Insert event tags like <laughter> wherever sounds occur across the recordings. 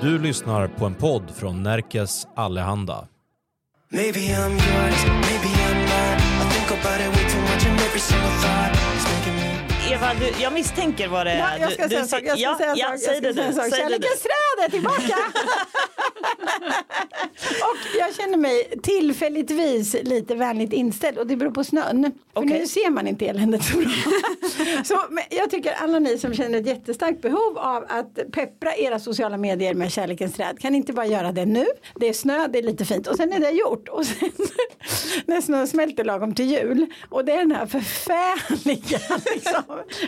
Du lyssnar på en podd från Närkes Allehanda. Maybe I'm yours, maybe I'm not. I think about it way too much and every single thought is making me. Eva, du, jag misstänker vad det är. Ja, jag ska du, säga en sak. Jag ska ja, säga ja. Säg det du. Kärlekens träd är tillbaka. <laughs> och jag känner mig tillfälligtvis lite vänligt inställd och det beror på snön. För Okej. nu ser man inte eländet så bra. så, men jag tycker alla ni som känner ett jättestarkt behov av att peppra era sociala medier med kärlekens träd kan inte bara göra det nu. Det är snö, det är lite fint och sen är det gjort. Och sen <laughs> när snön smälter lagom till jul och det är den här förfärliga liksom,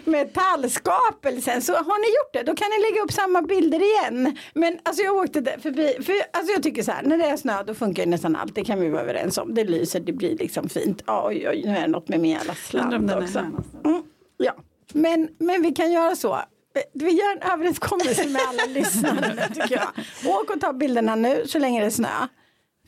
metallskapelsen så har ni gjort det då kan ni lägga upp samma bilder igen. Men alltså jag åkte förbi, för alltså jag tycker så här när det är snö då funkar ju nästan allt, det kan vi vara överens om. Det lyser, det blir liksom fint. Oj, oj, nu är det något med min jävla är också. Mm, ja, men, men vi kan göra så. Vi gör en överenskommelse med alla <laughs> lyssnare nu tycker jag. Åk och ta bilderna nu så länge det är snö.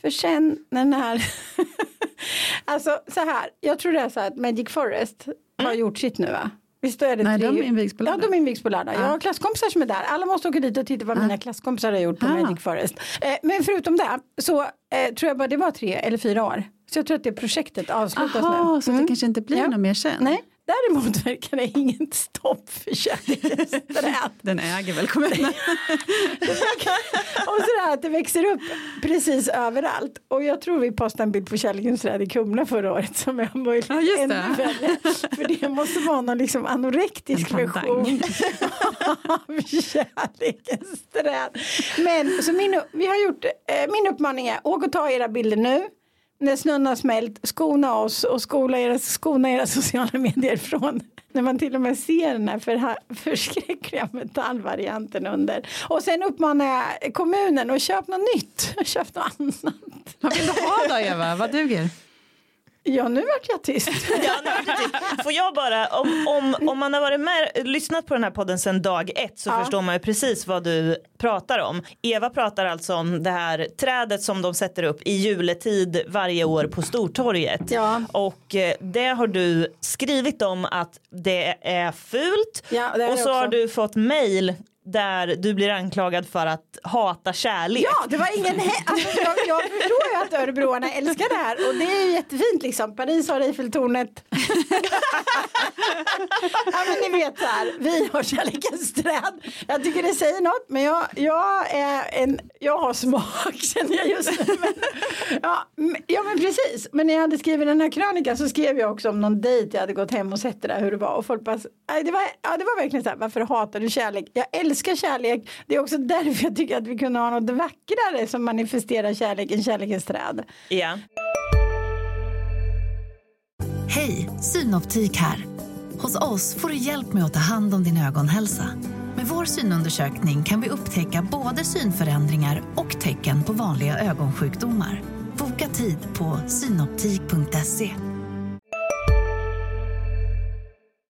För sen när den här <laughs> Alltså så här, jag tror det är så här att Magic Forest har gjort sitt nu va? Visst är det Nej, tre- de invigs på Ja, lördag. de invigs på lördag. Jag har klasskompisar som är där. Alla måste åka dit och titta vad mina klasskompisar har gjort på Ah. Magic Forest. Eh, men förutom det så eh, tror jag bara det var tre eller fyra år. Så jag tror att det projektet avslutas Jaha, nu. så att det kanske inte blir Ja. något mer sen? Nej, däremot verkar det inget stopp för kärlekens. <laughs> Den äger väl kommunen? <laughs> Och sådär att det växer upp precis överallt. Och jag tror vi postade en bild på kärlekens träd i Kumla förra året som är möjligt Ja, just det. ännu värre. För det måste vara någon liksom anorektisk version <laughs> av kärlekens träd. Men så min, vi har gjort, eh, min uppmaning är åk och ta era bilder nu. När snön har smält, skona oss och skola era, skona era <laughs> sociala medier från när man till och med ser den här förskräckliga metallvarianten under. Och sen uppmanar jag kommunen att köp något nytt, <laughs> köp något annat. Vad vill du ha då Eva? Vad duger? Ja, nu vart jag tyst. <laughs> Ja, nu vart det tyst. Får jag bara, om, om, om man har varit med, lyssnat på den här podden sedan dag ett så Ja. förstår man ju precis vad du pratar om. Eva pratar alltså om det här trädet som de sätter upp i juletid varje år på Stortorget. Ja. Och eh, det har du skrivit om att det är fult Ja, det och så har du fått mail där du blir anklagad för att hata kärlek. Ja, det var ingen alltså, jag, jag förstår ju att örebroarna älskar det här och det är ju jättefint liksom. Paris har Eiffeltornet ja men ni vet så här, vi har kärlekens träd. Jag tycker det säger något men jag, jag är en, jag har smak känner jag just nu. Men, ja, ja men precis, men när jag hade skrivit den här krönikan så skrev jag också om någon dejt jag hade gått hem och sett det där hur det var och folk bara, nej, det var, ja, det var verkligen så här, varför hatar du kärlek? Jag älskar kärlek, det är också därför jag tycker att vi kunde ha något vackrare som manifesterar kärlek än kärlekens träd. Ja. Hej, Synoptik här. Hos oss får du hjälp med att ta hand om din ögonhälsa. Med vår synundersökning kan vi upptäcka både synförändringar och tecken på vanliga ögonsjukdomar. Boka tid på synoptik.se.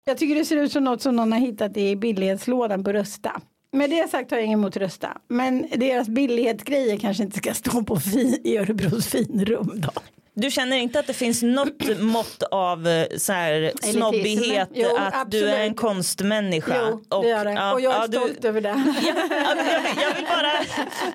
Jag tycker det ser ut som något som någon har hittat i billighetslådan på Rösta. Med det sagt har jag inget emot Rösta. Men deras billighetsgrejer kanske inte ska stå på fi- i Örebros finrum då. Du känner inte att det finns något mått av eh, så här, snobbighet Jo, att du är en absolut. konstmänniska? Jo, det gör det. ja, och jag är ja, du- stolt över det. <laughs> Ja, jag, vill, jag, vill bara,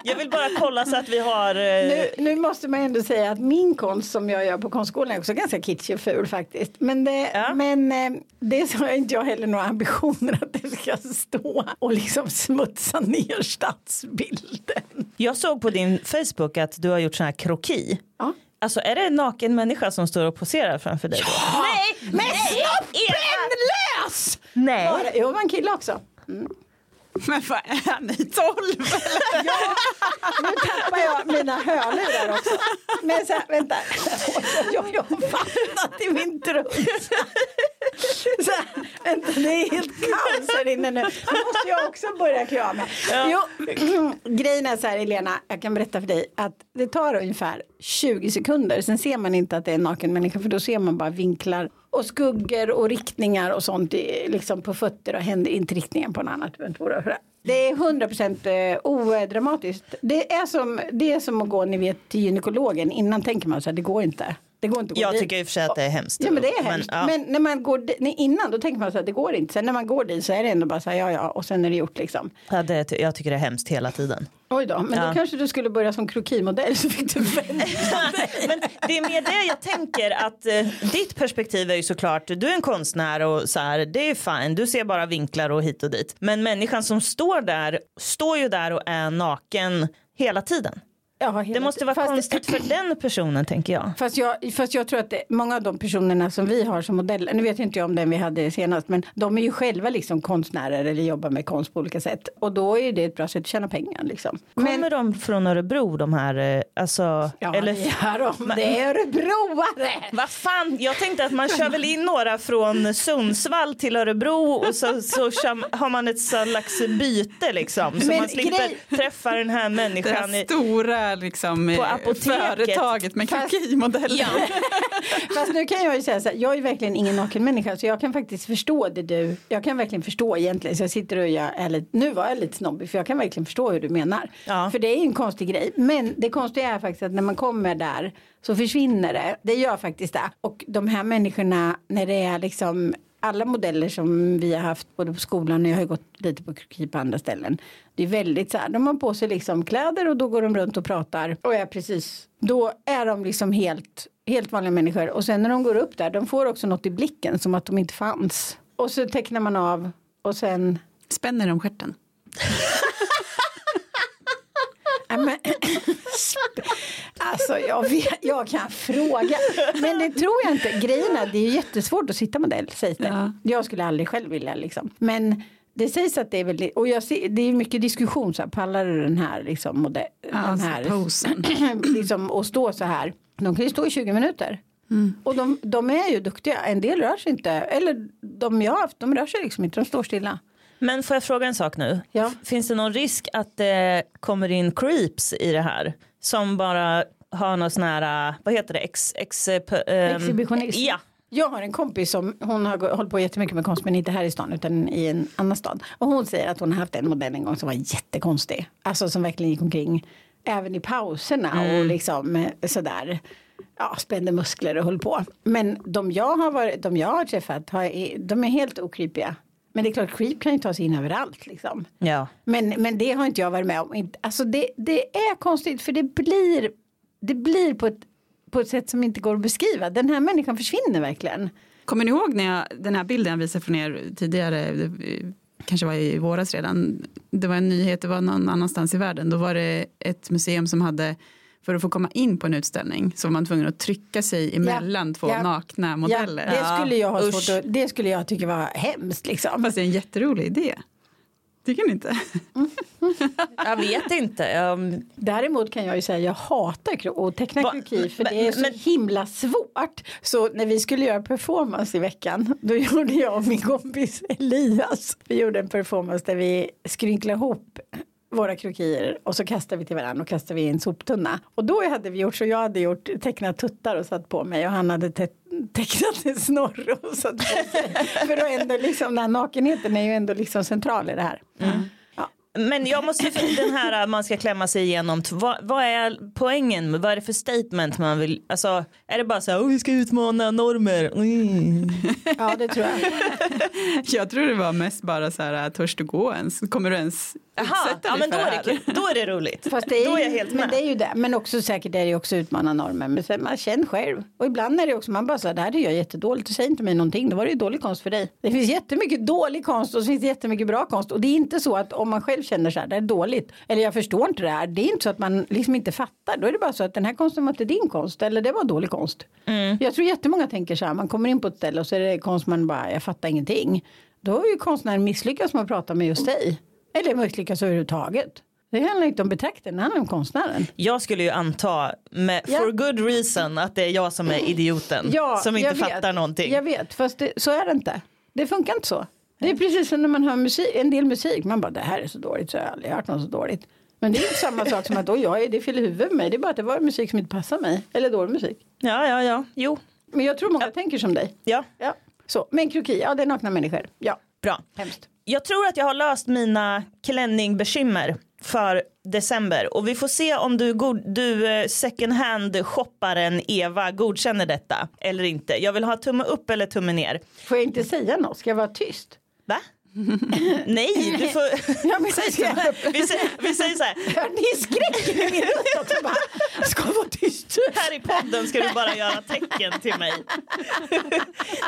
jag vill bara kolla så att vi har... eh, Nu, nu måste man ändå säga att min konst som jag gör på konstskolan är också ganska kitschig och ful faktiskt. Men det, Ja. men, eh, det har inte jag heller några ambitioner att det ska stå och liksom smutsa ner stadsbilden. Jag såg på din Facebook att du har gjort sån här kroki. Ja. Alltså är det en naken människa som står och poserar framför dig? Då? Nej! Med snoppen lös! Nej! Jo, det var en kille också. Men vad är han i tolv? Nu tappar jag mina hörlurar också. Men så här, vänta. Jag har fastnat i min trus. Så här, vänta, det är helt kaos här inne nu. Nu måste jag också börja av mig. Jo, <clears throat> grejen är så här Elena, jag kan berätta för dig att det tar ungefär 20 sekunder. Sen ser man inte att det är en naken människa för då ser man bara vinklar och skuggor och riktningar och sånt i, liksom på fötter och händer inte riktningen på något annat. Typ det. Är 100% eh, odramatiskt. Det är, som, det är som att gå ni vet, till gynekologen. Innan tänker man så här, det går inte. Det går inte att gå Jag dit. tycker i och för sig att det är hemskt. Ja men det är hemskt. ja. Men, när man går nej, innan då tänker man så här, det går inte. Sen när man går dit så är det ändå bara så här, ja ja och sen är det gjort liksom. Ja, det, jag tycker det är hemskt hela tiden. Oj då, men Ja. då kanske du skulle börja som krokimodell så fick du. <laughs> Men det är mer det jag tänker att eh, ditt perspektiv är ju såklart, du är en konstnär och så här, det är fine, du ser bara vinklar och hit och dit. Men människan som står där, står ju där och är naken hela tiden. Ja, hela Det måste vara. Fast- konstigt för den personen tänker jag. Fast jag, fast jag tror att det, många av de personerna som vi har som modeller, nu vet inte jag om den vi hade senast, men de är ju själva liksom konstnärer eller jobbar med konst på olika sätt. Och då är det ett bra sätt att tjäna pengar liksom. Kommer de från Örebro de här, eh, alltså, ja, eller det gör de. Det är örebroare! Vad fan, jag tänkte att man kör väl in några från Sundsvall till Örebro och så, så kör, har man ett slags byte liksom. Så Men man slipper grej- träffa den här människan. här i- stora liksom, eh, företaget med krokimodeller. Ja. <laughs> Fast nu kan jag ju säga så här, jag är verkligen ingen naken människa så jag kan faktiskt förstå det du, jag kan verkligen förstå egentligen så jag sitter och jag är lite, nu var jag lite snobbig för jag kan verkligen förstå hur du menar. Ja. För det är ju en konstig grej, men det konstiga är faktiskt att när man kommer där så försvinner det, det gör faktiskt det. Och de här människorna när det är liksom alla modeller som vi har haft både på skolan och jag har ju gått lite på kroki på andra ställen. Det är väldigt så här, de har på sig liksom kläder och då går de runt och pratar och är precis, då är de liksom helt, helt vanliga människor och sen när de går upp där, de får också något i blicken som att de inte fanns. Och så tecknar man av och sen Spänner de stjärten? <laughs> Men, <laughs> alltså jag, vet, jag kan fråga. Men det tror jag inte. Grejen är det är jättesvårt att sitta modell sägs det. Ja. Jag skulle aldrig själv vilja liksom. Men det sägs att det är väldigt, och jag ser, det är mycket diskussion så här, pallar du den här liksom modell, Ja, den alltså här posen. <clears throat> liksom och stå så här. De kan ju stå i 20 minuter. Och de, de är ju duktiga. En del rör sig inte. Eller de jag har haft, de rör sig liksom inte. De står stilla. Men får jag fråga en sak nu? Ja. Finns det någon risk att det kommer in creeps i det här? Som bara har någon sån här, vad heter det, ex, ex, ehm, Exhibitionism. Ja. Jag har en kompis som hon har hållit på jättemycket med konst men inte här i stan utan i en annan stad. Och hon säger att hon har haft en modell en gång som var jättekonstig. Alltså som verkligen gick omkring även i pauserna och liksom eh, sådär. Ja, spände muskler och höll på. Men de jag har, varit, de jag har träffat har, de är helt okrypiga. Men det är klart, creep kan ju ta sig in överallt liksom. ja. Men, men det har inte jag varit med om. Inte- Alltså det, det är konstigt för det blir, det blir på, ett, på ett sätt som inte går att beskriva. Den här människan försvinner verkligen. Kommer ni ihåg när jag, den här bilden jag visade från er tidigare, det, eh, kanske var i våras redan, det var en nyhet, det var någon annanstans i världen, då var det ett museum som hade, för att få komma in på en utställning så var man tvungen att trycka sig emellan två ja. nakna modeller. Ja, det, skulle jag ha svårt att, det skulle jag tycka var hemskt. Liksom. Fast det är en jätterolig idé. Tycker ni inte? <laughs> Jag vet inte. Jag, Däremot kan jag ju säga jag hatar kro- att teckna Va- kroki för men- det är så men- himla svårt. Så när vi skulle göra performance i veckan då <laughs> gjorde jag och min kompis Elias vi gjorde en performance där vi skrynklade ihop våra krokier och så kastade vi till varandra och kastade vi i en soptunna. Och då hade vi gjort så jag hade gjort tecknat tuttar och satt på mig och han hade te- <laughs> tecknat en snorre och satt på sig. för att ändå liksom den här nakenheten är ju ändå liksom central i det här. Ja. men jag måste, den här man ska klämma sig igenom, vad, vad är poängen? Vad är det för statement man vill, alltså är det bara så här, oh, vi ska utmana normer? Mm. ja det tror jag. <laughs> Jag tror det var mest bara så här, törs du gå ens? Kommer du ens Utsätta ja men då för är här? det, kul. då är det roligt. Fast det är, då är jag helt men med. det är ju det. Men också säkert är det också utmana normer. Men sen, man känner själv. Och ibland är det också man bara så här, det här är jag jättedåligt. Säg inte mig någonting. Då var det ju dålig konst för dig. Det finns jättemycket dålig konst och så finns det jättemycket bra konst. Och det är inte så att om man själv känner så här, det är dåligt. Eller jag förstår inte det här. Det är inte så att man liksom inte fattar. Då är det bara så att den här konsten var inte din konst. Eller det var dålig konst. Jag tror jättemånga tänker så här. Man kommer in på ett ställe och så är det konst man bara, jag fattar ingenting. Då har ju konstnären misslyckats med att prata med just dig. Eller misslyckats överhuvudtaget. Det handlar inte om betraktaren, det handlar om konstnären. Jag skulle ju anta, med, Ja. for good reason, att det är jag som är idioten. som inte jag vet. fattar någonting. Jag vet, fast det, så är det inte. Det funkar inte så. Det är precis som när man hör musik, en del musik. Man bara, det här är så dåligt så jag har aldrig hört något så dåligt. Men det är inte samma sak som att då jag är, det i huvudet med mig. Det är bara att det var musik som inte passar mig. Eller dålig musik. Ja, ja, ja, jo, Men jag tror många tänker som dig. ja, Ja. Så, men kroki, ja det är nakna människor. Ja, bra. hemskt. Jag tror att jag har löst mina klänningbekymmer. för december och vi får se om du, du eh, second hand shopparen Eva godkänner detta eller inte. Jag vill ha tumme upp eller tumme ner. Får jag inte säga något? Ska jag vara tyst? Va? <laughs> Nej, du får... Ja, men Säg jag- upp. vi, säger, vi säger så här, Hör ni skräcken i min röst också? Bara, Ska vara tyst? här i podden ska du bara göra tecken till mig.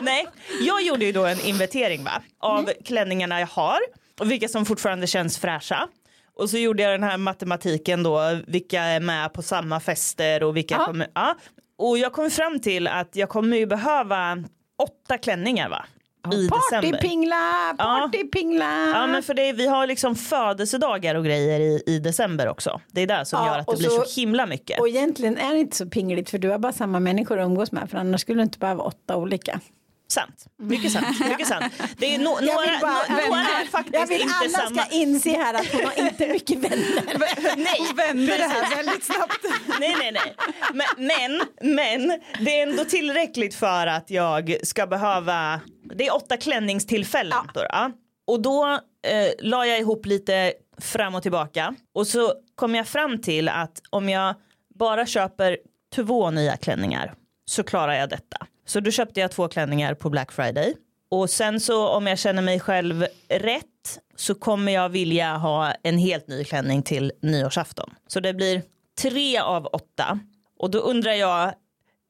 Nej, jag gjorde ju då en inventering va, av klänningarna jag har och vilka som fortfarande känns fräscha. Och så gjorde jag den här matematiken då, vilka är med på samma fester och vilka Ja. kommer, ja. Och jag kom fram till att jag kommer ju behöva åtta klänningar va, i. Partypingla, partypingla. Ja men för det, vi har liksom födelsedagar och grejer i, i december också. Det är där som Ja, gör att det blir så, så- himla mycket. Och egentligen är det inte så pingligt för du har bara samma människor att umgås med för annars skulle du inte behöva åtta olika. Sant, mycket sant, mycket sant. Det är no, Jag några, bara- no, några är Jag faktiskt vill inte alla samma. ska inse här att hon har inte mycket vänner. <laughs> Nej, Vände det här väldigt snabbt. <laughs> nej, nej, nej. Men, men, men det är ändå tillräckligt för att jag ska behöva, det är åtta klänningstillfällen. Då, ja. Och då eh, la jag ihop lite fram och tillbaka och så kom jag fram till att om jag bara köper två nya klänningar så klarar jag detta. Så då köpte jag två klänningar på Black Friday och sen så om jag känner mig själv rätt så kommer jag vilja ha en helt ny klänning till nyårsafton. Så det blir tre av åtta och då undrar jag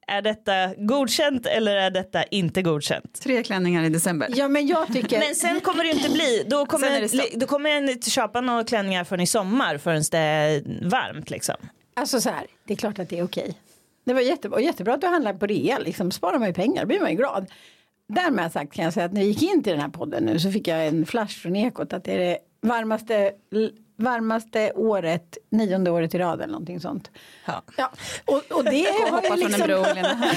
är detta godkänt eller är detta inte godkänt? Tre klänningar i december. Ja men jag tycker. Men sen kommer det inte bli, då kommer, då kommer jag inte köpa några klänningar förrän i sommar förrän det är varmt liksom. Alltså så här, det är klart att det är okej. Det var jättebra, och jättebra att du handlar på rea, liksom sparar man ju pengar, blir man ju glad. Därmed sagt kan jag säga att när jag gick in till den här podden nu så fick jag en flash från Ekot att det är det varmaste, varmaste året, nionde året i rad eller någonting sånt. Ja. Ja, och, och det har hoppa ju liksom bro. <laughs>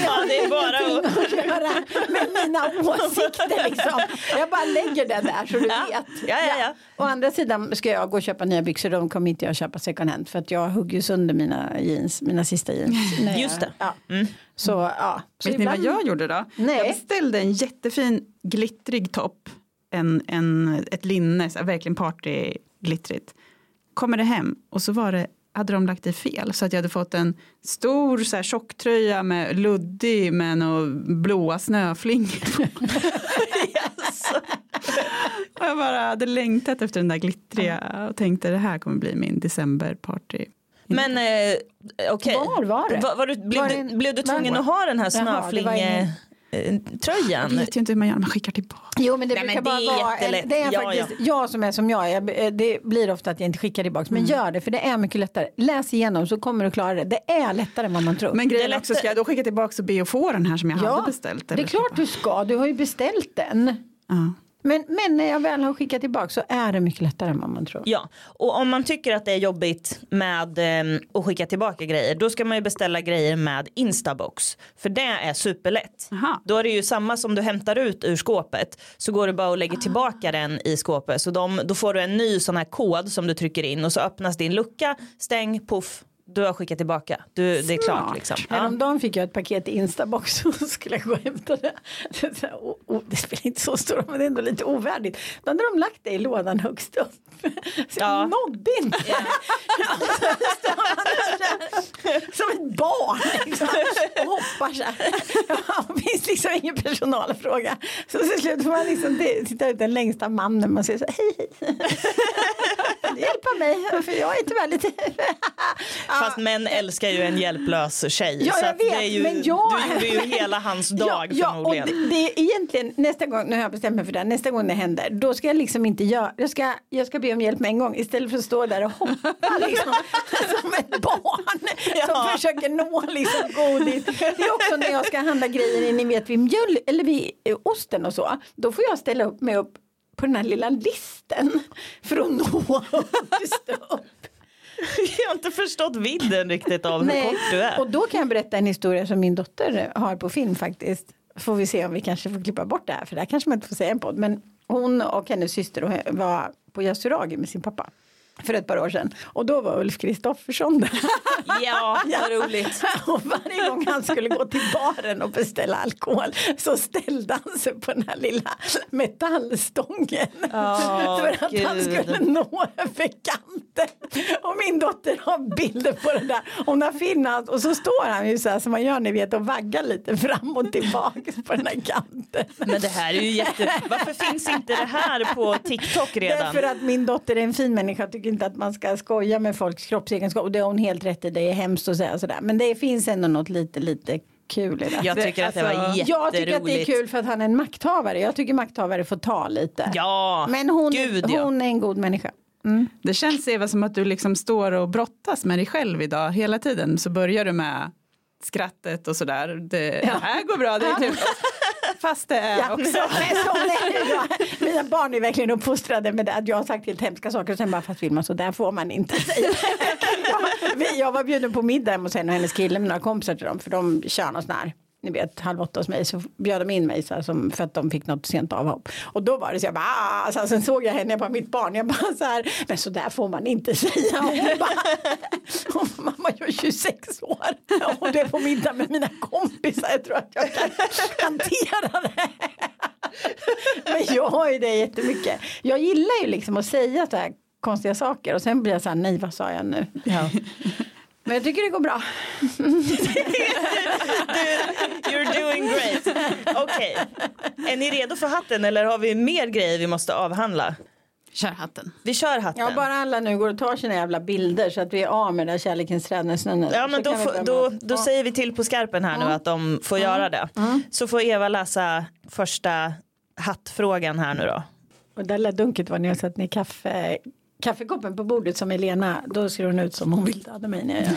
Ja, det är bara att... att göra med mina åsikter liksom. Jag bara lägger det där så du Ja. vet. Ja, ja, ja. Å andra sidan ska jag gå och köpa nya byxor, de kommer inte jag köpa second hand för att jag hugger sönder mina jeans, mina sista jeans. <laughs> jag- Just det. Ja. Mm. Så ja. Så Vet ni vad ibland- jag gjorde då? Nej. Jag beställde en jättefin glittrig topp. En, en, ett linne, så här, verkligen partyglittrigt. Kommer det hem och så var det, hade de lagt i fel. Så att jag hade fått en stor så här, tjocktröja med luddig med några blåa snöflingor <laughs> på. Och jag bara hade längtat efter den där glittriga och tänkte det här kommer bli min decemberparty. Men eh, okej. Var var det? Var, var du, blev, Var det du, en- blev du tvungen var- att ha den här snöflinge eh, Jag tröjan? vet ju inte hur man gör, man skickar tillbaka. Jo men det Nej, brukar men bara det är vara, jättelätt. det är Ja, faktiskt jag som är som jag, jag, eh, det blir ofta att jag inte skickar tillbaka men gör det för det är mycket lättare. Läs igenom så kommer du klara det. Det är lättare än vad man tror. Men grejen Det är också, ska jag då skicka tillbaka och be att få den här som jag hade beställt? det eller är klart du ska, du har ju beställt den. Ja. Men, men när jag väl har skickat tillbaka så är det mycket lättare än vad man tror. Ja, och om man tycker att det är jobbigt med eh, att skicka tillbaka grejer då ska man ju beställa grejer med Instabox. För det är superlätt. Aha. Då är det ju samma som du hämtar ut ur skåpet så går du bara och lägger tillbaka den i skåpet. Så de, då får du en ny sån här kod som du trycker in och så öppnas din lucka, stäng, puff. Du har skickat tillbaka. Du, det är klart liksom. Häromdagen fick jag ett paket i Instabox <laughs> och skulle gå och hämta det. Så så här, o- o- det spelar inte så stor roll men det är ändå lite ovärdigt. Då hade de lagt det i lådan högst upp. <laughs> Så jag Ja. nådde inte. Här, Som ett barn liksom, och hoppar så här. Ja, Det finns liksom ingen personalfråga. Så till slut får man liksom titta ut den längsta mannen. Man säger så här, hej hej. <laughs> Hjälpa mig? För jag är tyvärr lite... Fast män älskar ju en hjälplös tjej. Ja, så jag vet, är ju, men jag- Du gjorde ju hela hans dag ja, och förmodligen. det, det är egentligen nästa gång, nu har jag bestämt mig för det, nästa gång det händer, då ska jag liksom inte göra, jag ska, jag ska be om hjälp med en gång istället för att stå där och hoppa <laughs> liksom, som ett barn Ja. som försöker nå liksom godis. Det är också när jag ska handla grejer, ni vet vid mjölk eller vid eh, osten och så, då får jag ställa upp mig upp på den här lilla listen för att nå <laughs> högst upp. <laughs> Jag har inte förstått vidden riktigt av hur kort du är. Och då kan jag berätta en historia som min dotter har på film faktiskt. Får vi se om vi kanske får klippa bort det här för det här kanske man inte får säga en podd. Men hon och hennes syster var på Yasuragi med sin pappa för ett par år sedan. Och då var Ulf Kristoffersson där. <laughs> Ja, vad roligt. <laughs> Och varje gång han skulle gå till baren och beställa alkohol så ställde han sig på den här lilla metallstången. Åh, <laughs> för att han Gud. skulle nå över kanten. Och min dotter har bilder på det där. Hon har filmat och så står han ju så här som man gör ni vet och vaggar lite fram och tillbaka på den här kanten. Men det här är ju jätte... Varför finns inte det här på TikTok redan? Därför att min dotter är en fin människa tycker inte att man ska skoja med folks kroppsegenskaper och det har hon helt rätt i, det är hemskt att säga sådär. Men det finns ändå något lite, lite kul i det. Jag tycker att det var jätteroligt. Jag tycker att det är kul för att han är en makthavare. Jag tycker makthavare får ta lite. Ja, Men hon, gud ja. hon är en god människa. Det känns Eva som att du liksom står och brottas med dig själv idag hela tiden. Så börjar du med skrattet och sådär. Det, det här går bra, det är kul. Fast det är Ja, också. men <laughs> det. Mina barn är verkligen uppfostrade med det att jag har sagt helt hemska saker och sen bara fast Vilma så där får man inte säga. <laughs> jag, jag var bjuden på middag hos henne och hennes kille med några kompisar till dem för de kör någon sån här ni vet halv åtta hos mig så bjöd de in mig så här, som, för att de fick något sent avhopp. Och då var det så jag bara, ah! så här, sen såg jag henne, jag bara mitt barn, jag bara så här, men så där får man inte <laughs> säga. Och hon bara, och mamma jag är 26 år och det är på middag med mina kompisar, jag tror att jag kan hantera det. Men jag har ju det jättemycket. Jag gillar ju liksom att säga så här konstiga saker och sen blir jag så här, nej vad sa jag nu? Ja. Men jag tycker det går bra. You're doing great. Okej, är ni redo för hatten eller har vi mer grejer vi måste avhandla? Kör hatten. Vi kör hatten. Ja, bara alla nu går och tar sina jävla bilder så att vi är av med den där kärlekens träd när snön är där. Ja men Så då, börja då, då Ja. säger vi till på skarpen här nu att de får göra det. Så får Eva läsa första hattfrågan här nu då. Och där lät dunket var när jag satt ner kaffe, kaffekoppen på bordet som Elena. Då ser hon ut som hon vill döda mig när jag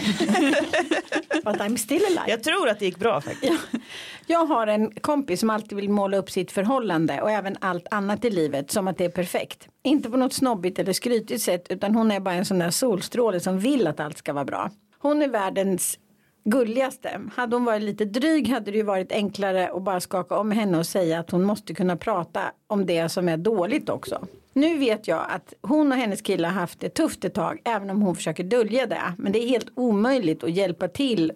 But I'm still alive. Jag tror att det gick bra faktiskt. Ja. Jag har en kompis som alltid vill måla upp sitt förhållande och även allt annat i livet som att det är perfekt. Inte på något snobbigt eller skrytigt sätt utan hon är bara en sån där solstråle som vill att allt ska vara bra. Hon är världens gulligaste. Hade hon varit lite dryg hade det ju varit enklare att bara skaka om henne och säga att hon måste kunna prata om det som är dåligt också. Nu vet jag att hon och hennes kille har haft det tufft ett tag även om hon försöker dölja det. Men det är helt omöjligt att hjälpa till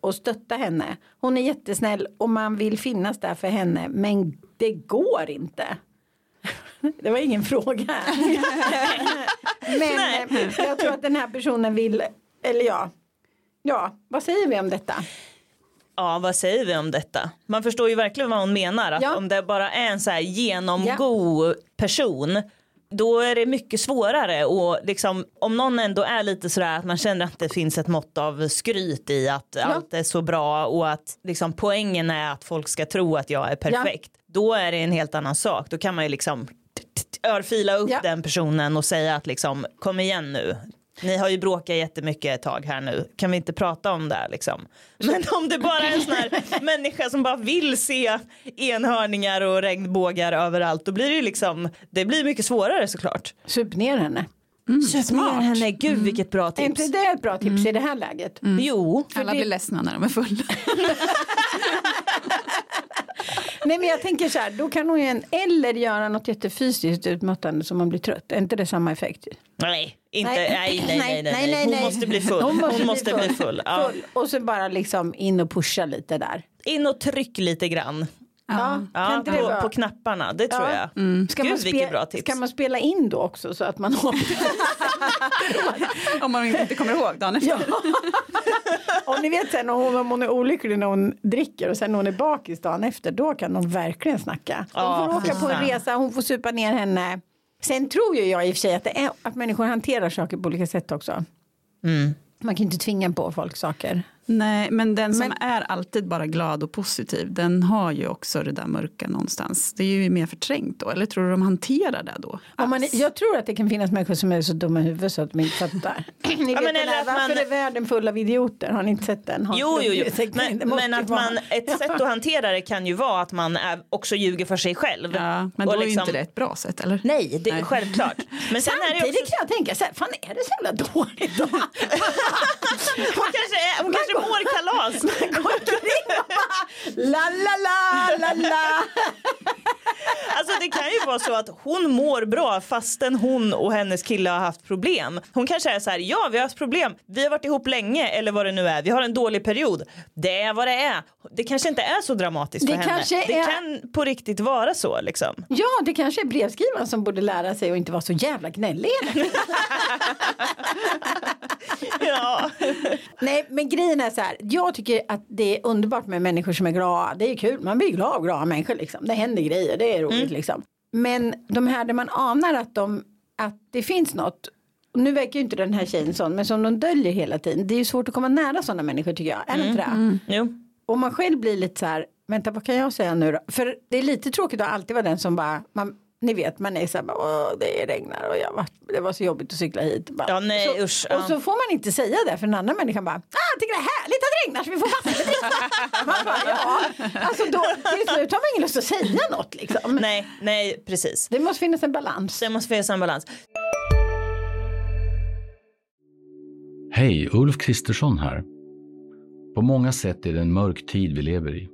och stötta henne. Hon är jättesnäll och man vill finnas där för henne men det går inte. <laughs> Det var ingen fråga. <laughs> men eh, jag tror att den här personen vill, eller ja, ja, vad säger vi om detta? Ja vad säger vi om detta? Man förstår ju verkligen vad hon menar. Att Ja. om det bara är en så här genomgod person då är det mycket svårare och liksom om någon ändå är lite sådär att man känner att det finns ett mått av skryt i att allt är så bra och att liksom poängen är att folk ska tro att jag är perfekt. Då är det en helt annan sak. Då kan man ju liksom örfila upp Ja. den personen och säga att liksom kom igen nu. Ni har ju bråkat jättemycket ett tag här nu. Kan vi inte prata om det här liksom? <laughs> Men om det bara är en sån här människa som bara vill se enhörningar och regnbågar överallt då blir det ju liksom det blir mycket svårare såklart. Sup ner henne. Köp ner henne, gud vilket bra Är tips. inte det ett bra tips i det här läget? Jo, Alla det- blir ledsna när de är fulla. <laughs> <laughs> Nej men jag tänker så här, då kan hon ju en, eller göra något jättefysiskt utmattande som man blir trött. Är inte det samma effekt? nej, inte, Nej. nej, nej, nej, nej, nej, Hon måste bli full. Hon måste, bli full. Ja. full. Och så bara liksom in och pusha lite där. In och tryck lite grann. Ja, kan Ja, på, vara? på knapparna, det tror Ja. jag. Ska, Gud, man vilket bra tips. ska man spela in då också så att man <laughs> har Om man inte kommer ihåg dagen efter. Ja. <laughs> Om ni vet sen om hon, om hon är olycklig när hon dricker och sen när hon är bakis dagen efter då kan de verkligen snacka. Hon Ja, får åka på en resa, hon får supa ner henne. Sen tror ju jag i och för sig att, det är, att människor hanterar saker på olika sätt också. Mm. Man kan inte tvinga på folk saker. Nej, men den som Men- är alltid bara glad och positiv, den har ju också det där mörka någonstans. Det är ju mer förträngt då, eller tror du de hanterar det då? Om man, jag tror att det kan finnas människor som är så dumma i huvudet så att de inte fattar. <clears throat> Ni vet men den eller där, att varför man- är världen full av idioter? Har ni inte sett den? Hans Jo, jo, jo. Men, men att vara- man, ett sätt att hantera det kan ju vara att man är, också ljuger för sig själv. Ja, men då är ju liksom- inte det ett bra sätt, eller? Nej, det är Nej. självklart. Men sen är det Samtidigt också, kan jag tänka så här, fan är det så jävla dåligt då? <laughs> <laughs> hon kanske, är, hon kanske mår kalas. Gå omkring och bara, La la la la la. Alltså det kan ju vara så att hon mår bra fastän hon och hennes kille har haft problem. Hon kanske är så här, ja vi har haft problem, vi har varit ihop länge eller vad det nu är, vi har en dålig period. Det är vad det är. Det kanske inte är så dramatiskt för Det henne. Det är- kan på riktigt vara så liksom. Ja, det kanske är brevskrivaren som borde lära sig att inte vara så jävla gnällig. <laughs> Ja. Nej, men grejen är så här. Jag tycker att det är underbart med människor som är glada. Det är kul. Man blir glad av glada människor liksom. Det händer grejer. Det är roligt liksom. Men de här där man anar att, de, att det finns något. Nu verkar ju inte den här tjejen sån, men som de döljer hela tiden. Det är ju svårt att komma nära sådana människor tycker jag. Är det inte det? Jo. Och man själv blir lite så här, vänta vad kan jag säga nu då? För det är lite tråkigt att alltid vara den som bara, man, ni vet man är så här, Åh, det regnar och jag var, det var så jobbigt att cykla hit. Bara. Ja, nej, så, usch, och ja. så får man inte säga det för den andra människan bara, ah, jag tycker det är härligt att det regnar så vi får vatten. <laughs> man bara, ja, alltså då, till slut har man ingen lust att säga något liksom. Nej, nej precis. Det måste finnas en balans. Det måste finnas en balans. Hej, Ulf Kristersson här. På många sätt är det en mörk tid vi lever i.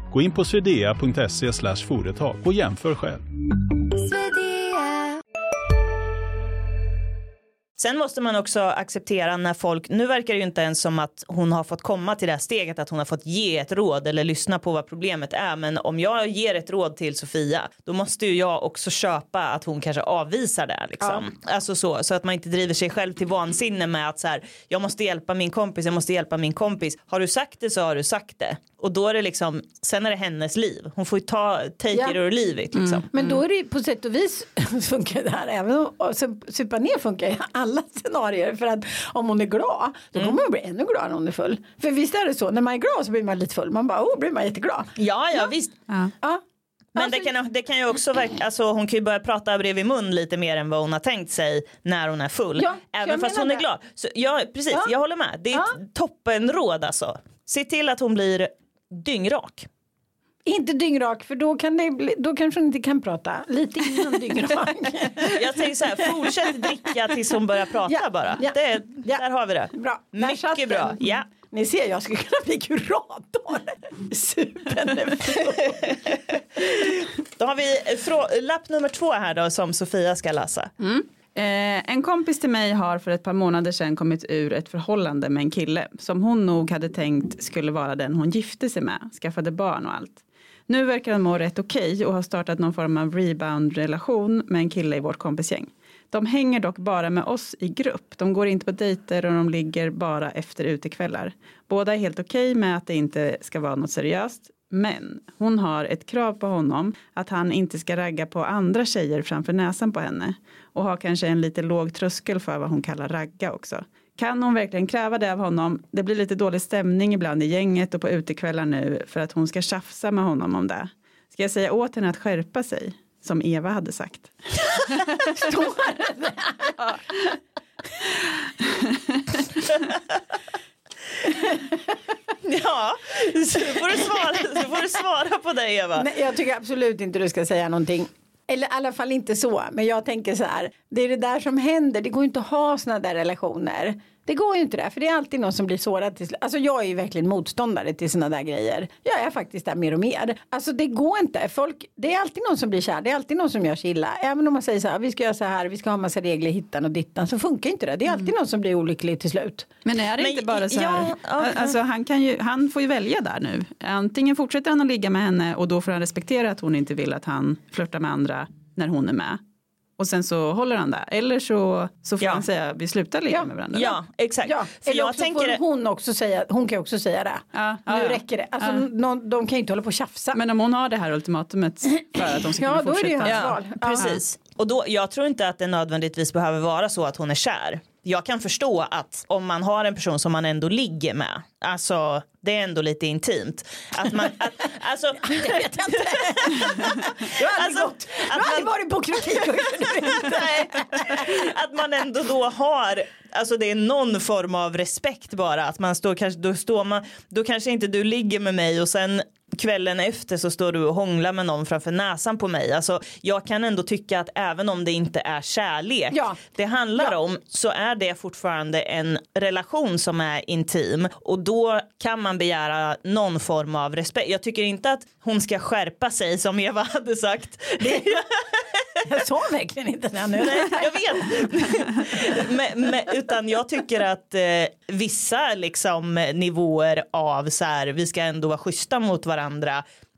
Gå in på swedea.se företag och jämför själv. Sen måste man också acceptera när folk, nu verkar det ju inte ens som att hon har fått komma till det här steget att hon har fått ge ett råd eller lyssna på vad problemet är. Men om jag ger ett råd till Sofia, då måste ju jag också köpa att hon kanske avvisar det. Liksom. Alltså så, så att man inte driver sig själv till vansinne med att så här, jag måste hjälpa min kompis, jag måste hjälpa min kompis. Har du sagt det så har du sagt det. Och då är det liksom, sen är det hennes liv. Hon får ju ta, take Ja. it or leave it liksom. Men då är det ju på sätt och vis <laughs> funkar det här. Även om supa ner funkar i alla <laughs> scenarier. För att om hon är glad då Mm. kommer hon bli ännu gladare när hon är full. För visst är det så, när man är glad så blir man lite full. Man bara, oh, blir man jätteglad. Ja, ja, visst. Ja. Men Alltså- det, kan, det kan ju också verka, alltså hon kan ju börja prata bredvid mun lite mer än vad hon har tänkt sig när hon är full. Ja, Även fast hon är det. glad. Så, ja, precis, Ja. jag håller med. Det är ett toppenråd alltså. Se till att hon blir dyngrak. Inte dyngrak för då, kan det bli, då kanske hon inte kan prata. Lite innan dyngrak. <laughs> Jag säger så här, fortsätt dricka tills hon börjar prata Ja, bara. ja, det, ja. Där har vi det. Bra, Mycket bra. Ja. Ni ser, jag skulle kunna bli kurator. Full. <laughs> Då har vi lapp nummer två här då som Sofia ska läsa. Eh, en kompis till mig har för ett par månader sedan kommit ur ett förhållande med en kille som hon nog hade tänkt skulle vara den hon gifte sig med, skaffade barn och allt. Nu verkar han må rätt okej och har startat någon form av rebound-relation med en kille i vårt kompisgäng. De hänger dock bara med oss i grupp. De går inte på dejter och de ligger bara efter utekvällar. Båda är helt okej med att det inte ska vara något seriöst. Men hon har ett krav på honom att han inte ska ragga på andra tjejer framför näsan på henne. Och har kanske en lite låg tröskel för vad hon kallar ragga också. Kan hon verkligen kräva det av honom? Det blir lite dålig stämning ibland i gänget och på utekvällar nu för att hon ska tjafsa med honom om det. Ska jag säga åt henne att skärpa sig? Som Eva hade sagt. Ja, <laughs> <laughs> <laughs> så får du svara, <laughs> så får du svara på det Eva. Nej, jag tycker absolut inte du ska säga någonting. Eller i alla fall inte så. Men jag tänker så här. Det är det där som händer. Det går inte att ha sådana där relationer. Det går ju inte det. För det är alltid någon som blir sårad till. Alltså jag är ju verkligen motståndare till såna där grejer. Jag är faktiskt där mer och mer. Alltså det går inte. Folk, det är alltid någon som blir kär. Det är alltid någon som gör sig illa. Även om man säger så här. Vi ska göra så här. Vi ska ha massa regler hittan och dittan. Så funkar inte det. Det är alltid någon som blir olycklig till slut. Men är det Men inte bara så här, ja, ja, alltså han, kan ju, han får ju välja där nu. Antingen fortsätter han att ligga med henne och då får han respektera att hon inte vill att han flörtar med andra när hon är med. Och sen så håller han där. Eller så, så får Ja. han säga vi slutar ligga Ja. med varandra. Ja, exakt. Ja, För eller jag också tänker, får hon också säga, hon kan också säga det. Ja, ja, nu ja. räcker det. Alltså, Ja. någon, de kan ju inte hålla på och tjafsa. Men om hon har det här ultimatumet för att de ska Ja, kunna då är det ju fortsätta. hans val. Ja. Precis. Och då, jag tror inte att det nödvändigtvis behöver vara så att hon är kär. Jag kan förstå att om man har en person som man ändå ligger med, alltså det är ändå lite intimt. Att man, att, alltså, <laughs> Det vet jag inte. Du har aldrig, Alltså. Du att har aldrig man- varit på. <laughs> Nej. Att man ändå då har, alltså det är någon form av respekt bara. Att man står, kanske, då, står man, då kanske inte du ligger med mig och sen kvällen efter så står du och hånglar med någon framför näsan på mig. Alltså, jag kan ändå tycka att även om det inte är kärlek Ja. det handlar Ja. om så är det fortfarande en relation som är intim och då kan man begära någon form av respekt. Jag tycker inte att hon ska skärpa sig som Eva hade sagt. <laughs> Jag sa verkligen inte det nu. Nej, jag vet. <laughs> men, men, utan jag tycker att eh, vissa liksom, nivåer av så här, vi ska ändå vara schyssta mot varandra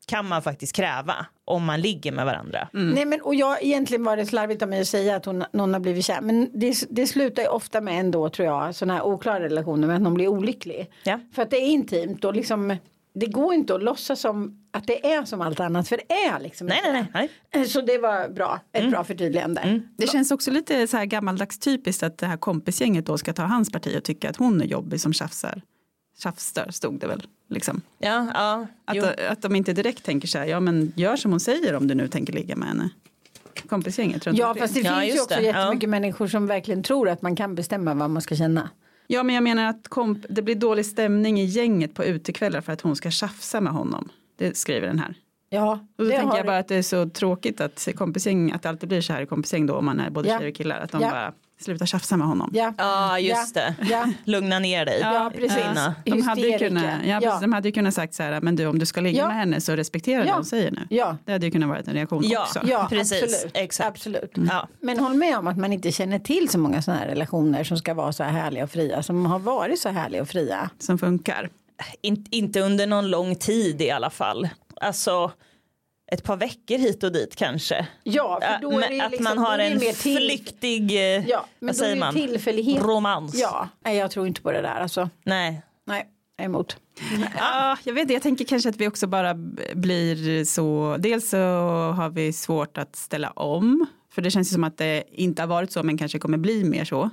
kan man faktiskt kräva om man ligger med varandra. Nej men och jag egentligen var det slarvigt av mig att säga att hon, någon har blivit kär. Men det, det slutar ju ofta med ändå tror jag sådana här oklara relationer med att någon blir olycklig. Ja. För att det är intimt och liksom det går inte att låtsas som att det är som allt annat för det är liksom Nej, inte nej, nej. nej. det. Så det var bra, ett bra förtydligande. Det känns också lite så här gammaldags typiskt att det här kompisgänget då ska ta hans parti och tycka att hon är jobbig som tjafsar. Tjafsar stod det väl. Liksom. Ja, ja, jo. Att, att de inte direkt tänker så här, ja men gör som hon säger om du nu tänker ligga med henne. Kompisgänget, tror Ja fast det Ja, finns ju just också det. jättemycket människor som verkligen tror att man kan bestämma vad man ska känna. Ja men jag menar att komp- det blir dålig stämning i gänget på utekvällar för att hon ska tjafsa med honom. Det skriver den här. Ja, Och då det tänker har jag bara att det är så tråkigt att kompisgäng, att det alltid blir så här i kompisgäng då om man är både Ja. tjejer och killar. Att de Ja. bara slutar tjafsa med honom. Ja, ja just Ja, det. ja. <laughs> Lugna ner dig. ja precis. Kvinna. De hade, kunnat, ja, precis, de hade ju kunnat sagt så här, men du om du ska ligga Ja. med henne så respektera Ja. det hon säger nu. Ja, Det hade ju kunnat vara en reaktion Ja. också. ja Precis, absolut. exakt. absolut. Ja. Men håll med om att man inte känner till så många sådana här relationer som ska vara så här härliga och fria. Som har varit så härliga och fria. Som funkar. In, inte under någon lång tid i alla fall. Alltså ett par veckor hit och dit kanske. Ja, för då är Men det att liksom, man har en mer till- flyktig, eh, Ja, men vad då är man, tillfällighet. romans. Ja, nej jag tror inte på det där alltså. Nej. Nej, jag är emot. Ja, jag vet jag tänker kanske att vi också bara blir så, dels så har vi svårt att ställa om, för det känns ju som att det inte har varit så men kanske kommer bli mer så.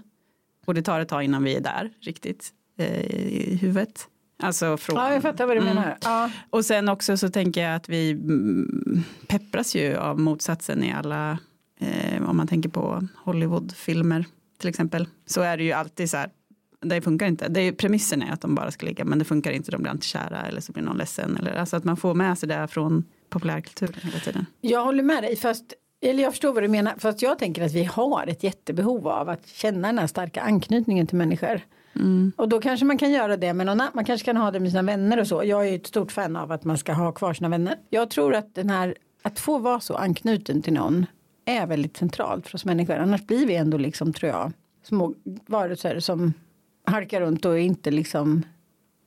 Och det tar ett tag innan vi är där riktigt eh, i huvudet. Alltså från, Ja, jag fattar vad du menar. Ja. Och sen också så tänker jag att vi mm, peppras ju av motsatsen i alla, eh, om man tänker på Hollywoodfilmer till exempel, så är det ju alltid så här, det funkar inte. Det är, premissen är att de bara ska ligga, men det funkar inte, de blir alltid kära eller så blir någon ledsen. Eller, alltså att man får med sig det från populärkulturen hela tiden. Jag håller med dig, fast eller jag förstår vad du menar, fast jag tänker att vi har ett jättebehov av att känna den här starka anknytningen till människor. Och då kanske man kan göra det med någon annan, man kanske kan ha det med sina vänner och så. Jag är ju ett stort fan av att man ska ha kvar sina vänner. Jag tror att den här, att få vara så anknuten till någon är väldigt centralt för oss människor. Annars blir vi ändå liksom, tror jag, små varelser som halkar runt och inte liksom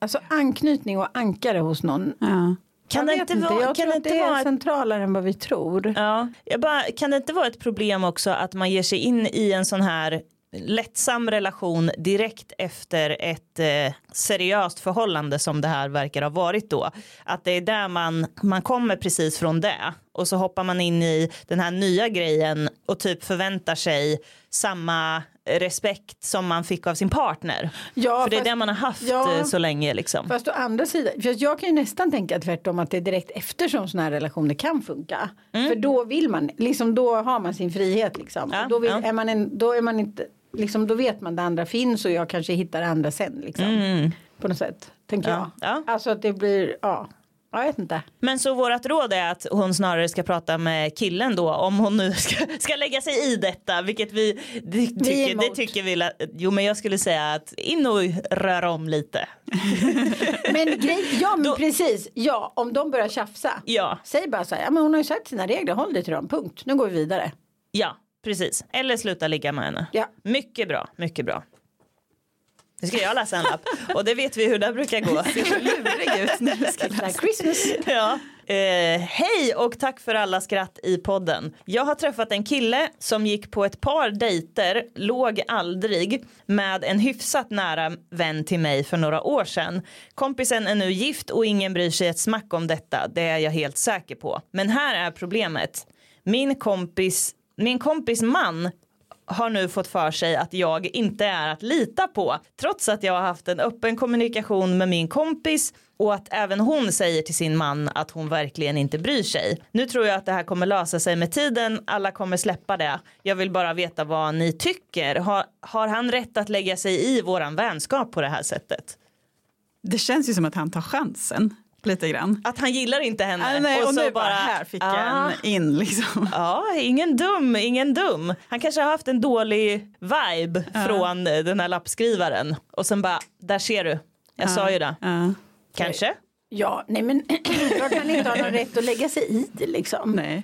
Alltså anknytning och ankare hos någon. Ja. Kan jag det inte vara- jag kan tror det att det inte är vara ett- centralare än vad vi tror. Ja, jag bara, kan det inte vara ett problem också att man ger sig in i en sån här lättsam relation direkt efter ett eh, seriöst förhållande som det här verkar ha varit då. Att det är där man, man kommer precis från det och så hoppar man in i den här nya grejen och typ förväntar sig samma respekt som man fick av sin partner. Ja, För det är fast- det man har haft ja. eh, så länge liksom. Fast å andra sidan, för jag kan ju nästan tänka tvärtom att det är direkt efter som sådana här relationer kan funka. För då vill man, liksom då har man sin frihet liksom. Mm. Ja, då, vill, är man en, då är man inte, liksom då vet man det andra finns och jag kanske hittar andra sen liksom. På något sätt, tänker Mm. Ja, jag. ja. Alltså att det blir, ja, jag vet inte. Men så vårat råd är att hon snarare ska prata med killen då om hon nu <laughs> ska, ska lägga sig i detta vilket vi det tycker, emot. det tycker vi jo men jag skulle säga att in och röra om lite. <laughs> Men grej, ja men Då- precis, ja om de börjar tjafsa. Ja, Säg bara så här, ja men hon har ju sagt sina regler, håll dig till dem, punkt. Nu går vi vidare. ja precis. Eller sluta ligga med henne. Ja. Mycket bra, mycket bra. Nu ska jag läsa en lapp <laughs> och det vet vi hur det brukar gå. Lurig ut när du ska like Christmas. Ja. Eh, hej och tack för alla skratt i podden. Jag har träffat en kille som gick på ett par dejter, låg aldrig, med en hyfsat nära vän till mig för några år sedan. Kompisen är nu gift och ingen bryr sig ett smack om detta, det är jag helt säker på. Men här är problemet. Min kompis, min kompis man har nu fått för sig att jag inte är att lita på trots att jag har haft en öppen kommunikation med min kompis och att även hon säger till sin man att hon verkligen inte bryr sig. Nu tror jag att det här kommer lösa sig med tiden. Alla kommer släppa det. Jag vill bara veta vad ni tycker. Har, har han rätt att lägga sig i våran vänskap på det här sättet? Det känns ju som att han tar chansen lite grann. Att han gillar inte henne. Ah, nej, och, så nu bara, här fick jag Ah. en in liksom. Ja, ingen dum, ingen dum. Han kanske har haft en dålig vibe från eh, den här lappskrivaren och sen bara, där ser du, jag sa ju det. Kanske. Ja, nej men <clears throat> jag kan inte ha någon rätt att lägga sig i det liksom. Nej.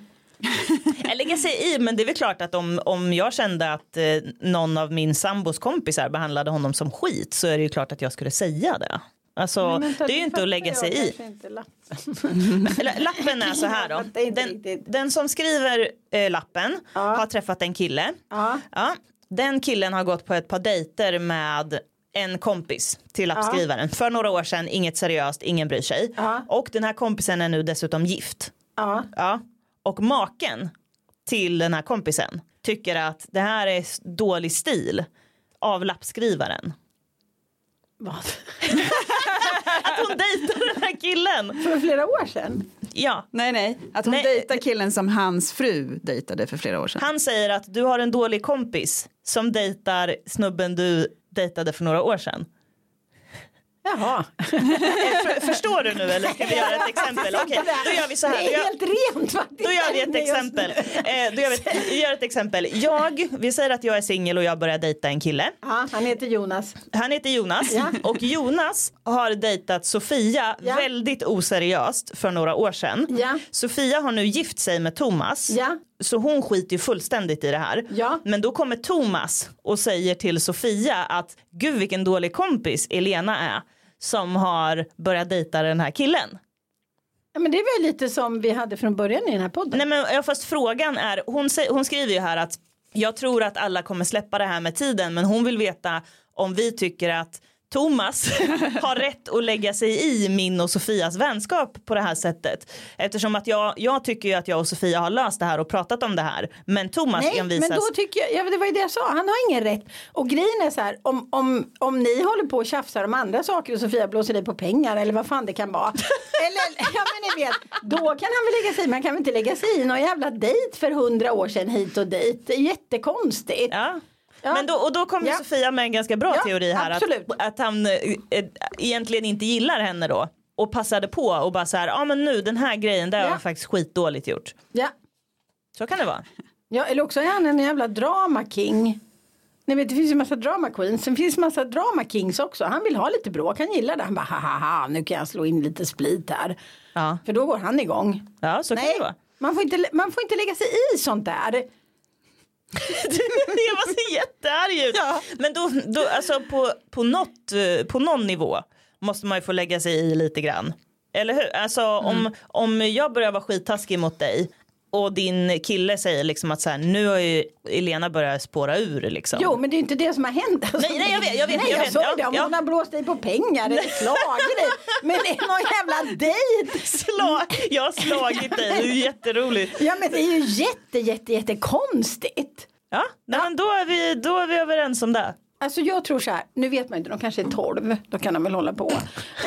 Jag lägger sig i, men det är väl klart att om, om jag kände att eh, någon av min sambos kompisar behandlade honom som skit så är det ju klart att jag skulle säga det. Alltså, vänta, det är ju inte att lägga sig i. <laughs> <laughs> lappen. Är så här då. Den, den som skriver eh, lappen har träffat en kille. Ja. Ja, den killen har gått på ett par dejter med en kompis till lappskrivaren. För några år sedan, inget seriöst, ingen bryr sig. Ja. Och den här kompisen är nu dessutom gift. Ja. Ja. Och maken till den här kompisen tycker att det här är dålig stil av lappskrivaren. Vad? <laughs> <laughs> Att hon dejtar den här killen. För flera år sedan? Ja. nej, nej. Att hon Nej. dejtar killen som hans fru dejtade för flera år sedan. Han säger att du har en dålig kompis som dejtar snubben du dejtade för några år sedan. Jaha. Eh, för, förstår du nu eller ska vi göra ett exempel? Okej, då gör vi så här. Det är helt rent faktiskt. då gör vi ett exempel. Eh, då gör vi, ett, vi gör ett exempel. Jag, vi säger att jag är singel och jag börjar dejta en kille. Ja, han heter Jonas. Han heter Jonas Ja. och Jonas har dejtat Sofia Ja. väldigt oseriöst för några år sedan. Ja. Sofia har nu gift sig med Thomas. Så hon skiter ju fullständigt i det här. Ja. Men då kommer Thomas och säger till Sofia att gud vilken dålig kompis Elena är som har börjat dejta den här killen. Ja, men det var ju lite som vi hade från början i den här podden. Nej men ja, fast frågan är, hon, sä- hon skriver ju här att jag tror att alla kommer släppa det här med tiden men hon vill veta om vi tycker att Thomas <laughs> har rätt att lägga sig i min och Sofias vänskap på det här sättet. Eftersom att jag, jag tycker ju att jag och Sofia har löst det här och pratat om det här. Men Thomas Nej, envisas. men då tycker jag, ja, det var ju det jag sa, han har ingen rätt. Och grejen är så här, om, om, om ni håller på och tjafsar om andra saker och Sofia blåser dig på pengar eller vad fan det kan vara. <laughs> eller, ja men ni vet, då kan han väl lägga sig i, man kan väl inte lägga sig i någon jävla dejt för hundra år sedan hit och dit. Det är jättekonstigt. Ja. Ja. Men då, och då kommer Ja. Sofia med en ganska bra Ja, teori här. Att, absolut. att han eh, egentligen inte gillar henne då. Och passade på och bara så här, ja men nu den här grejen, har Ja. jag faktiskt skitdåligt gjort. Ja. Så kan det vara. ja, eller också är han en jävla drama king. Ni vet det finns ju massa drama queens, sen finns massa drama kings också. Han vill ha lite bråk, han gillar det. Han bara haha nu kan jag slå in lite split här. Ja, För då går han igång. ja så kan Nej, det vara. man får, inte, man får inte lägga sig i sånt där. <laughs> jag var så jättearg ut. Men då, då alltså på, på, något, på någon nivå måste man ju få lägga sig i lite grann. Eller hur? Alltså om, om jag börjar vara skittaskig mot dig och din kille säger liksom att så här, nu har ju Elena börjat spåra ur liksom. Jo men det är inte det som har hänt. Alltså, Nej, nej, jag vet, jag vet, nej, jag jag ju Ja, det om ja. hon har blåst dig på pengar eller slagit dig. Men det är någon jävla dejt. Sla, jag har slagit dig, det är jätteroligt. Ja men det är ju jätte jätte jätte konstigt. Ja, nej, men då är, vi, då är vi överens om det. Alltså jag tror så här, nu vet man inte, de kanske är 12, då kan de väl hålla på.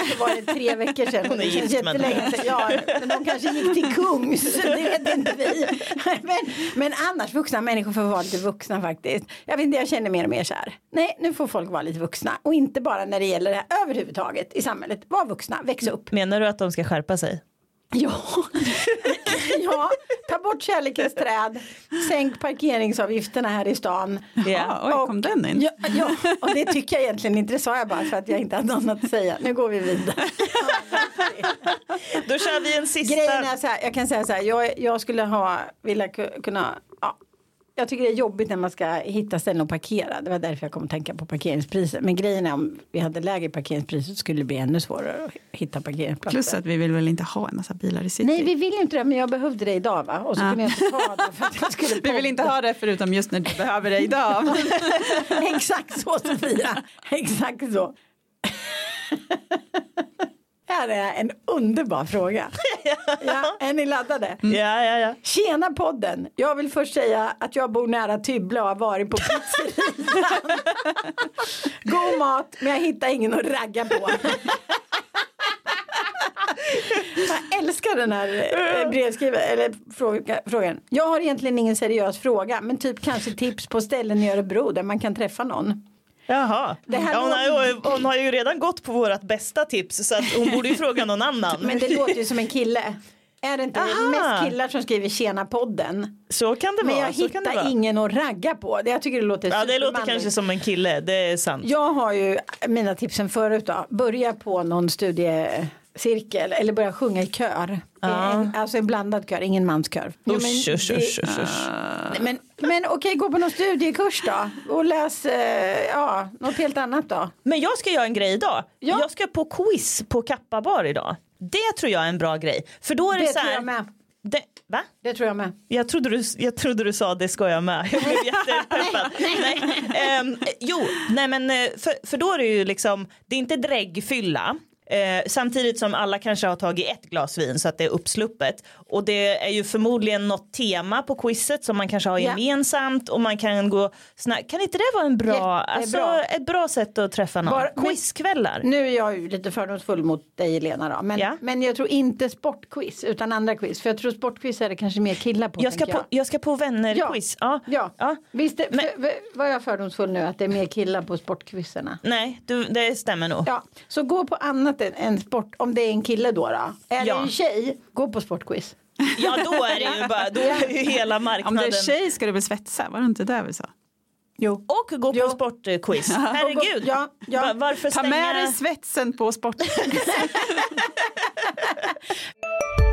Det var det tre veckor sedan, Hon är gift, men-. Ja, men de kanske gick till kungs, det vet inte vi. Men, men annars, vuxna människor får vara lite vuxna faktiskt. Jag vet inte, jag känner mer och mer så här. Nej, nu får folk vara lite vuxna. Och inte bara när det gäller det här överhuvudtaget i samhället. Var vuxna, väx upp. Menar du att de ska skärpa sig? Ja, <laughs> ja ta bort kärlekens träd, sänk parkeringsavgifterna här i stan. Ja, oj, kom den in? Ja, ja, och det tycker jag egentligen inte, det sa jag bara för att jag inte hade något att säga. Nu går vi vidare. Då kör vi en sista. Grejen är så här, jag kan säga så här, jag, jag skulle ha, vilja ku- kunna, jag tycker det är jobbigt när man ska hitta ställen att parkera. Det var därför jag kom att tänka på parkeringspriser. Men grejen är om vi hade lägre parkeringspriser skulle det bli ännu svårare att hitta parkeringsplatser. Plus att vi vill väl inte ha en massa bilar i city. Nej vi vill inte det men jag behövde det idag va och så Ja. kunde jag inte ta det för att jag <laughs> skulle vi vill inte ha det förutom just när du behöver det idag. <laughs> Exakt så Sofia, exakt så. <laughs> Här är en underbar fråga. <laughs> Ja, är ni laddade? Ja, ja, ja. Tjena podden! Jag vill först säga att jag bor nära Tybble och har varit på pizzerian. <laughs> God mat, men jag hittar ingen att ragga på. <laughs> Jag älskar den här eh, brevskrivaren, eller fråga, frågan. Jag har egentligen ingen seriös fråga, men typ kanske tips på ställen i Örebro där man kan träffa någon. Jaha. Det här Ja, hon, har, ju- hon har ju redan gått på vårt bästa tips så att hon borde ju fråga någon annan. Men det låter ju som en kille. Är det inte Aha. mest killar som skriver tjena podden? Så kan det Men vara. jag så hittar ingen att ragga på. Det- Jag tycker det låter Ja, det låter kanske som en kille, det är sant. Jag har ju mina tipsen förut då. Börja på någon studiecirkel eller börja sjunga i kör. En, alltså en blandad kör, ingen manskör. Usch, usch, usch. Men, men okej, gå på någon studiekurs då. Och läs eh, ja, något helt annat då. Men jag ska göra en grej idag. Ja. Jag ska på quiz på Kappa bar idag. Det tror jag är en bra grej. För då är det, Det så tror här. jag med. Det, va? Det tror jag med. Jag trodde, du, jag trodde du sa det ska jag med. Jag blev <laughs> jättepeppad. nej. Ehm, jo, nej men eh, för, för då är det ju liksom, det är inte dräggfylla. Eh, samtidigt som alla kanske har tagit ett glas vin så att det är uppsluppet. Och det är ju förmodligen något tema på quizet som man kanske har gemensamt och man kan gå snabbt. Kan inte det vara en bra, alltså, ett bra sätt att träffa någon? Bara- Quizkvällar. Nu är jag ju lite fördomsfull mot dig Lena då. Men, Ja. men jag tror inte sportquiz utan andra quiz. För jag tror sportquiz är det kanske mer killar på. Jag ska, på, jag ska på vännerquiz. Ja. Ja, Ja. visst det, Men- för, var jag fördomsfull nu att det är mer killar på sportquizerna? Nej, du, det stämmer nog. Ja, så gå på annat än, än sport, om det är en kille då då. Är Ja. det en tjej, gå på sportquiz. Ja, då är det ju bara, då är ju hela Om marknaden. du är tjej ska du väl svetsa, var det inte det vi sa? Jo. Och gå på Jo. sportquiz. Herregud. Ja, ja. Va- Varför Ta stänga? med dig svetsen på sport. <laughs> <laughs>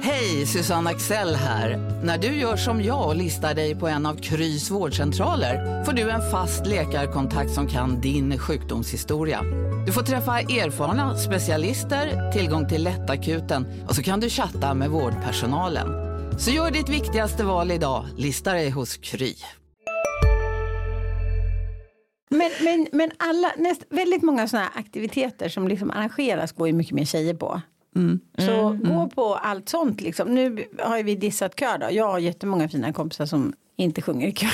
Hej, Susanne Axel här. När du gör som jag och listar dig på en av Krys vårdcentraler får du en fast läkarkontakt som kan din sjukdomshistoria. Du får träffa erfarna specialister, tillgång till lättakuten och så kan du chatta med vårdpersonalen. Så gör ditt viktigaste val idag, lista dig hos Kry. Men, men, men alla, näst, väldigt många sådana här aktiviteter som liksom arrangeras går ju mycket mer tjejer på. Så gå på allt sånt liksom. Nu har ju vi dissat kör då. Jag har jättemånga fina kompisar som inte sjunger i kör.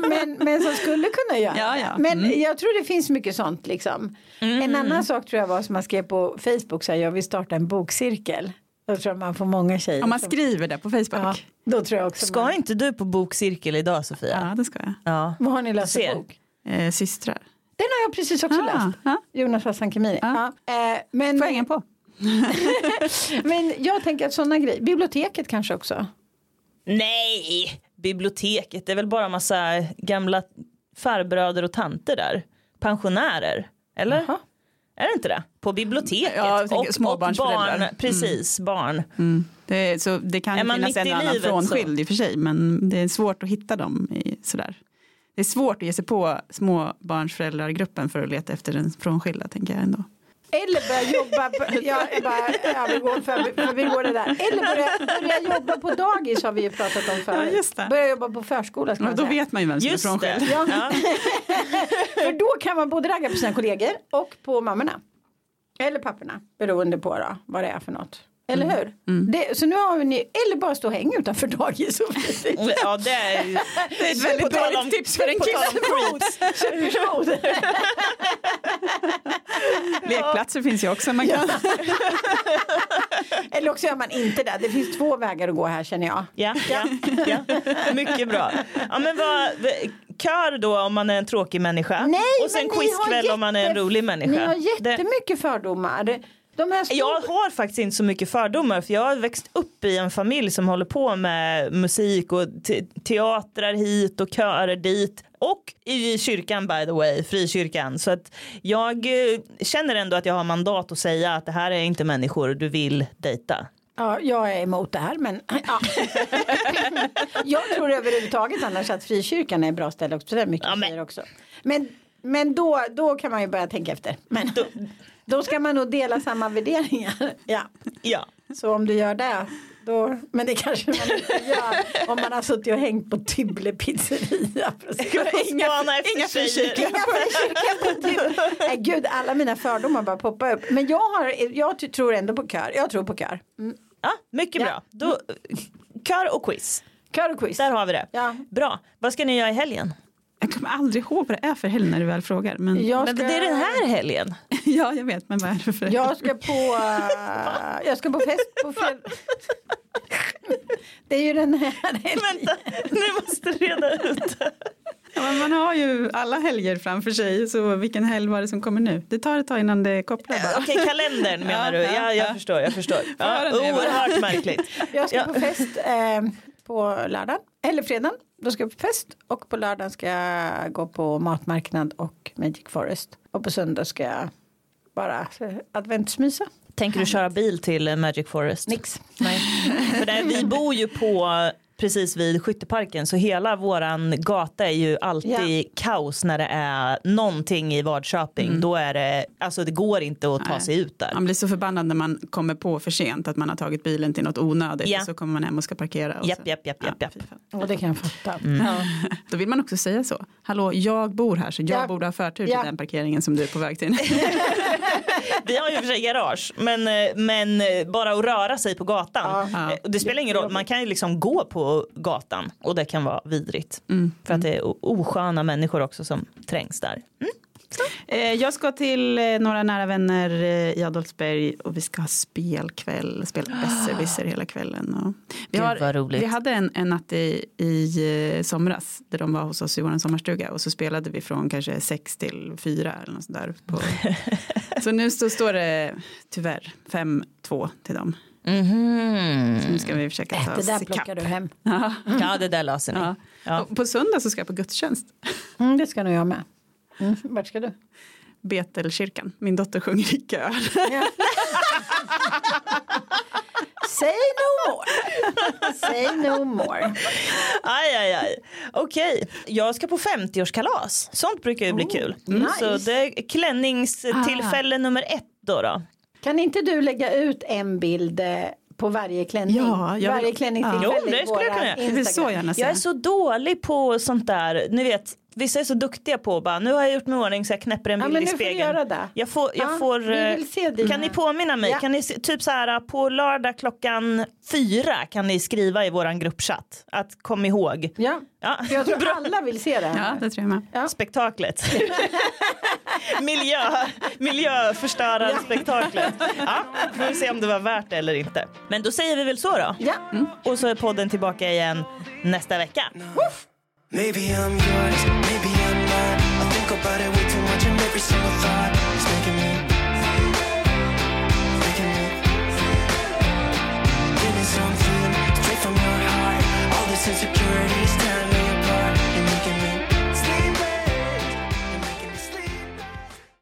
<laughs> men, men som skulle kunna göra Ja, ja. Men jag tror det finns mycket sånt liksom. En annan sak tror jag var som man skrev på Facebook så här, jag vill starta en bokcirkel. Då tror jag man får många tjejer. Om man som- skriver det på Facebook. ja, Ja, då tror jag också Ska man, inte du på bokcirkel idag Sofia? det ska jag. Ja. Vad har ni läst för bok? Eh, systrar. Den har jag precis också Ah, läst. ja. Jonas Hassan Khemiri. Ja. Eh, men, Får jag hänga på? <laughs> men jag tänker att sådana grejer, biblioteket kanske också. Nej, biblioteket det är väl bara massa gamla farbröder och tanter där. Pensionärer, eller? Jaha. Är det inte det? På biblioteket. Ja, och, och barn, Mm. precis, barn. Det, så det kan Är finnas en och annan frånskild i och för sig men det är svårt att hitta dem i, sådär. Det är svårt att ge sig på småbarnsföräldrargruppen för att leta efter en frånskilda tänker jag ändå. Eller börja jobba, på, <laughs> ja, jag bara, ja, vi går för, för vi går det där. Eller börja, börja jobba på dagis har vi ju pratat om förut. Ja. Börja jobba på förskola ska Ja, då säga. vet man ju vem som Just är frånskild. Ja. Ja. <laughs> För då kan man både ragga på sina kollegor och på mammorna. Eller papporna, beroende på då, vad det är för något. Eller hur? Det, så nu har ni, eller bara stå och hänga utanför dagis. <laughs> ja, det är, <laughs> det är ett väldigt dåligt om- tips för en kille. Supersmooth. <laughs> Lekplatser finns ju också. Man kan... Eller också gör man inte det. Det finns två vägar att gå här känner jag. Ja, ja, ja. mycket bra. Ja, men vad, kör då om man är en tråkig människa Nej, och sen quizkväll om man är en jätte- rolig människa. Ni har Det- jättemycket fördomar. Stor... Jag har faktiskt inte så mycket fördomar för jag har växt upp i en familj som håller på med musik och te- teatrar hit och körer dit och i kyrkan by the way, frikyrkan. Så att jag eh, känner ändå att jag har mandat att säga att det här är inte människor du vill dejta. Ja, jag är emot det här men <laughs> ja. <laughs> jag tror överhuvudtaget annars att frikyrkan är ett bra ställe också. Det är mycket Ja, men- också. Men Men då, då kan man ju börja tänka efter. Men då, ska man nog dela samma värderingar. <laughs> Ja. Ja. Så om du gör det. Då, men det kanske man inte gör om man har suttit och hängt på Tibble pizzeria. <laughs> Inga, inga frikyrkor. Inga frikyrkor på Tibble. Nej gud, alla mina fördomar bara poppar upp. Men jag, har, jag tror ändå på kör. Jag tror på kör. Mm. Ja, mycket Ja. bra. Då, kör och quiz. Kör och quiz. Där har vi det. Ja. Bra. Vad ska ni göra i helgen? Jag kommer aldrig ihåg vad det är för helg när du väl frågar. Men, Jag Men ska, det är den här helgen. <laughs> ja, jag vet, men vad är det för Jag ska på, uh, jag ska på fest på fredag. <laughs> Det är ju den här helgen. Vänta, nu måste du reda ut. Ja, men man har ju alla helger framför sig, så vilken helg var det som kommer nu? Det tar ett tag innan det kopplar bara. Okej, kalendern <laughs> menar du? Ja, Ja, jag ja. förstår. Jag förstår. Ja, oerhört märkligt. Jag ska på fest eh, på lördag, eller fredag. Då ska jag på fest och på lördag ska jag gå på matmarknad och Magic Forest. Och på söndag ska jag bara adventsmysa. Tänker du köra bil till eh, Magic Forest? Nix. Nej. <laughs> För där, vi bor ju på precis vid skytteparken så hela våran gata är ju alltid kaos när det är någonting i Vadköping. Då är det, alltså det går inte att ta Nej. sig ut där. Man blir så förbannad när man kommer på för sent att man har tagit bilen till något onödigt Ja. och så kommer man hem och ska parkera. Och Japp, så. japp, japp, japp, japp. fan. Och det kan jag fatta. Mm. Ja. <laughs> Då vill man också säga så. Hallå, jag bor här så jag Ja. borde ha förtur Ja. till den parkeringen som du är på väg till. <laughs> <laughs> Vi har ju för sig garage men, eh, men eh, bara att röra sig på gatan. Ja. Eh, Det spelar ingen roll, man kan ju liksom gå på gatan och det kan vara vidrigt. Mm. För att det är osköna människor också som trängs där. Eh, Jag ska till eh, några nära vänner eh, i Adolfsberg och vi ska ha spelkväll, spela <gasps> besserwisser hela kvällen. Och vi, roligt. vi hade en, en natt i, i eh, somras där de var hos oss i vår sommarstuga och så spelade vi från kanske sex till fyra eller något sånt där. På. <laughs> så nu så står det tyvärr 5-2 till dem. Mhm. Så nu ska vi försöka ta Det oss där ikapp. plockar du hem. Ja. Ja det där löser ni. Ja. Ja. På söndag så ska jag på gudstjänst. Mm, det ska nog jag med. Mm. Vart ska du? Betelkyrkan. Min dotter sjunger i kör. Say no more. Say no more. Aj, aj, aj. Okej, jag ska på 50-årskalas. Sånt brukar ju bli kul. Mm, nice. Så det är klänningstillfälle nummer ett då. då. Kan inte du lägga ut en bild eh, på varje klänning? Ja, jag vill- varje klänningstillfälle Ja. Jo, det skulle jag kunna. Jag vill Instagram. gärna se. Jag är så dålig på sånt där. Ni vet, vissa är så duktiga på bara nu har jag gjort mig i ordning så jag knäpper en Ja, bild men i nu får du spegeln. göra det. Jag får, jag Ja, får, vi eh, vill se dina- kan ni påminna mig? Ja. Kan ni typ så här på lördag klockan fyra kan ni skriva i våran gruppchatt att kom ihåg. Ja, Ja. för jag tror alla vill se det. Ja, det tror jag med. Ja. Spektaklet. <laughs> Miljö, miljöförstörarspektaklet. Ja, får vi se om det var värt det eller inte. Men då säger vi väl så då. Ja. Och så är podden tillbaka igen nästa vecka. Maybe I'm yours, maybe I'm not. I think about it way too much, and every single thought is making me, making me feeling something straight from your heart. All this insecurity.